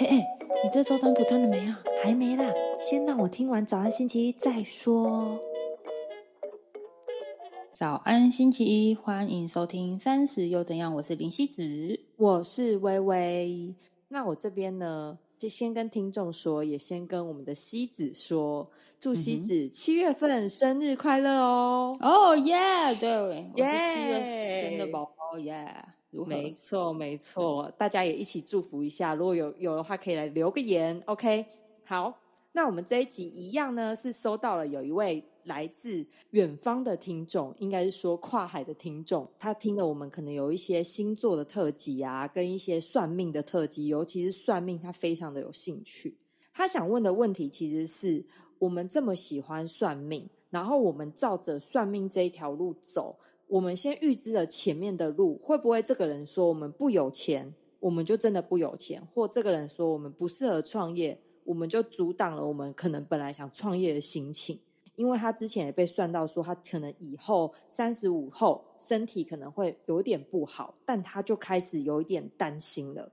哎哎，你这周占卜占了没啊？还没啦，先让我听完早安星期一再说。早安星期一，欢迎收听三十又怎样？我是林夕子，我是微微。那我这边呢，就先跟听众说，也先跟我们的西子说，祝西子七月份生日快乐哦！哦耶，对，我是七月生的宝宝耶。没错，没错，大家也一起祝福一下。如果有有的话，可以来留个言。OK，好，那我们这一集一样呢，是收到了有一位来自远方的听众，应该是说跨海的听众，他听了我们可能有一些星座的特辑啊，跟一些算命的特辑，尤其是算命，他非常的有兴趣。他想问的问题其实是我们这么喜欢算命，然后我们照着算命这一条路走。我们先预知了前面的路，会不会这个人说我们不有钱，我们就真的不有钱；或这个人说我们不适合创业，我们就阻挡了我们可能本来想创业的心情。因为他之前也被算到说，他可能以后三十五后身体可能会有点不好，但他就开始有一点担心了。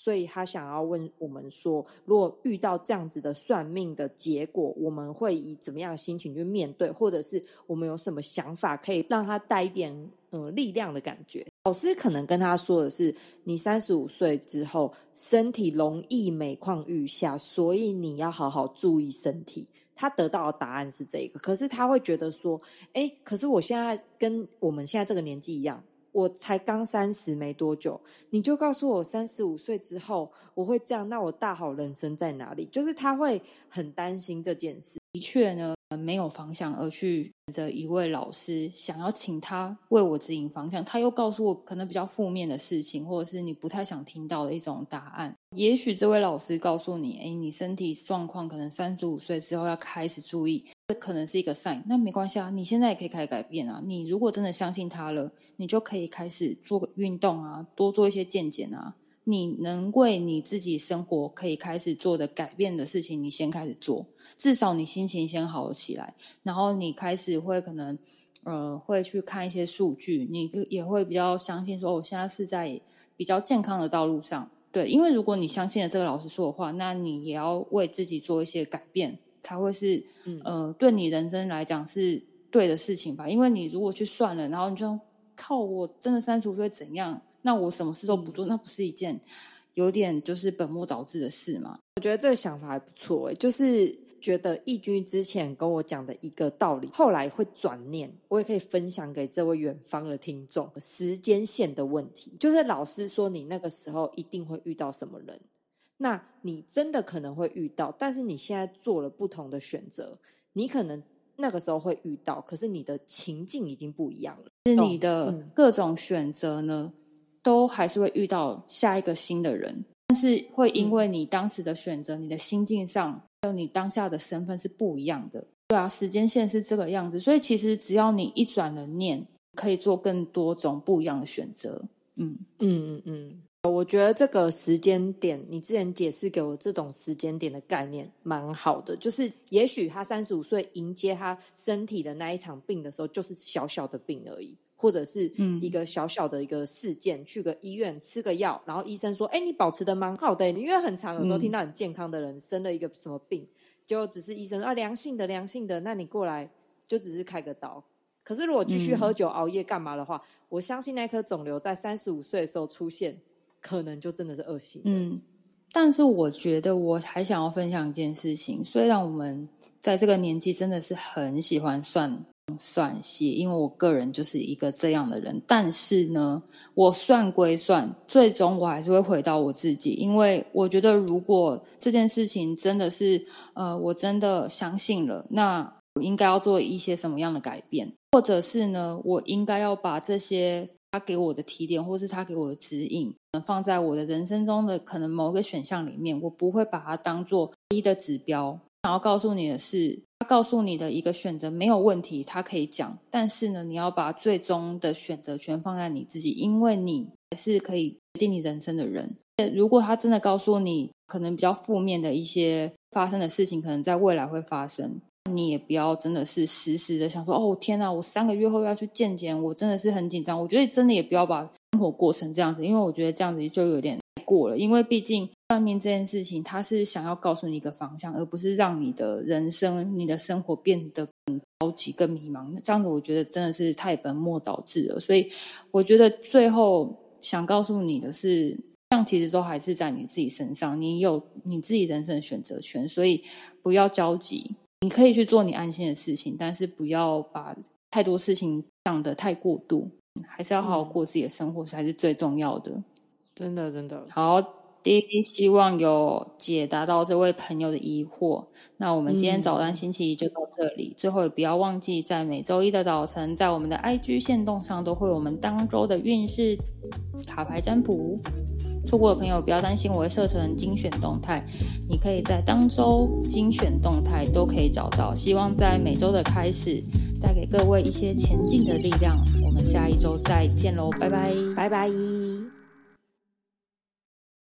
所以他想要问我们说，如果遇到这样子的算命的结果，我们会以怎么样的心情去面对，或者是我们有什么想法可以让他带一点嗯力量的感觉？老师可能跟他说的是，你三十五岁之后身体容易每况愈下，所以你要好好注意身体。他得到的答案是这个，可是他会觉得说，哎，可是我现在跟我们现在这个年纪一样。我才刚三十没多久，你就告诉我三十五岁之后我会这样，那我大好人生在哪里？就是他会很担心这件事。的确呢，没有方向而去选择一位老师，想要请他为我指引方向，他又告诉我可能比较负面的事情，或者是你不太想听到的一种答案。也许这位老师告诉你，哎，你身体状况可能三十五岁之后要开始注意。这可能是一个 sign，那没关系啊，你现在也可以开始改变啊。你如果真的相信他了，你就可以开始做运动啊，多做一些健检啊。你能为你自己生活可以开始做的改变的事情，你先开始做，至少你心情先好起来。然后你开始会可能呃会去看一些数据，你就也会比较相信说，我现在是在比较健康的道路上。对，因为如果你相信了这个老师说的话，那你也要为自己做一些改变。才会是，呃，对你人生来讲是对的事情吧？因为你如果去算了，然后你就靠我真的三十五岁怎样？那我什么事都不做，那不是一件有点就是本末倒置的事吗？我觉得这个想法还不错，哎，就是觉得义军之前跟我讲的一个道理，后来会转念，我也可以分享给这位远方的听众。时间线的问题，就是老师说你那个时候一定会遇到什么人。那你真的可能会遇到，但是你现在做了不同的选择，你可能那个时候会遇到，可是你的情境已经不一样了。是你的各种选择呢，都还是会遇到下一个新的人，但是会因为你当时的选择，你的心境上，还有你当下的身份是不一样的。对啊，时间线是这个样子，所以其实只要你一转了念，可以做更多种不一样的选择。嗯嗯嗯嗯。我觉得这个时间点，你之前解释给我这种时间点的概念蛮好的。就是也许他三十五岁迎接他身体的那一场病的时候，就是小小的病而已，或者是一个小小的一个事件，去个医院吃个药，然后医生说：“哎，你保持的蛮好的。”你因为很长，有时候听到很健康的人生了一个什么病，就只是医生啊良性的良性的，那你过来就只是开个刀。可是如果继续喝酒熬夜干嘛的话，我相信那颗肿瘤在三十五岁的时候出现。可能就真的是恶性。嗯，但是我觉得我还想要分享一件事情。虽然我们在这个年纪真的是很喜欢算算戏，因为我个人就是一个这样的人。但是呢，我算归算，最终我还是会回到我自己，因为我觉得如果这件事情真的是呃，我真的相信了，那我应该要做一些什么样的改变，或者是呢，我应该要把这些。他给我的提点，或是他给我的指引，放在我的人生中的可能某个选项里面，我不会把它当做唯一的指标。想要告诉你的是，他告诉你的一个选择没有问题，他可以讲，但是呢，你要把最终的选择权放在你自己，因为你还是可以决定你人生的人。如果他真的告诉你，可能比较负面的一些发生的事情，可能在未来会发生。你也不要真的是时时的想说哦天哪，我三个月后要去见见，我真的是很紧张。我觉得真的也不要把生活过成这样子，因为我觉得这样子就有点过了。因为毕竟算命这件事情，它是想要告诉你一个方向，而不是让你的人生、你的生活变得更着急、更迷茫。这样子，我觉得真的是太本末倒置了。所以，我觉得最后想告诉你的是，这样其实都还是在你自己身上，你有你自己人生的选择权，所以不要着急。你可以去做你安心的事情，但是不要把太多事情想得太过度，还是要好好过自己的生活才是最重要的。真的，真的好。第一，希望有解答到这位朋友的疑惑。那我们今天早安星期一就到这里。最后也不要忘记，在每周一的早晨，在我们的 IG 线动上都会有我们当周的运势卡牌占卜。错过的朋友不要担心，我会设成精选动态，你可以在当周精选动态都可以找到。希望在每周的开始，带给各位一些前进的力量。我们下一周再见喽，拜拜，拜拜。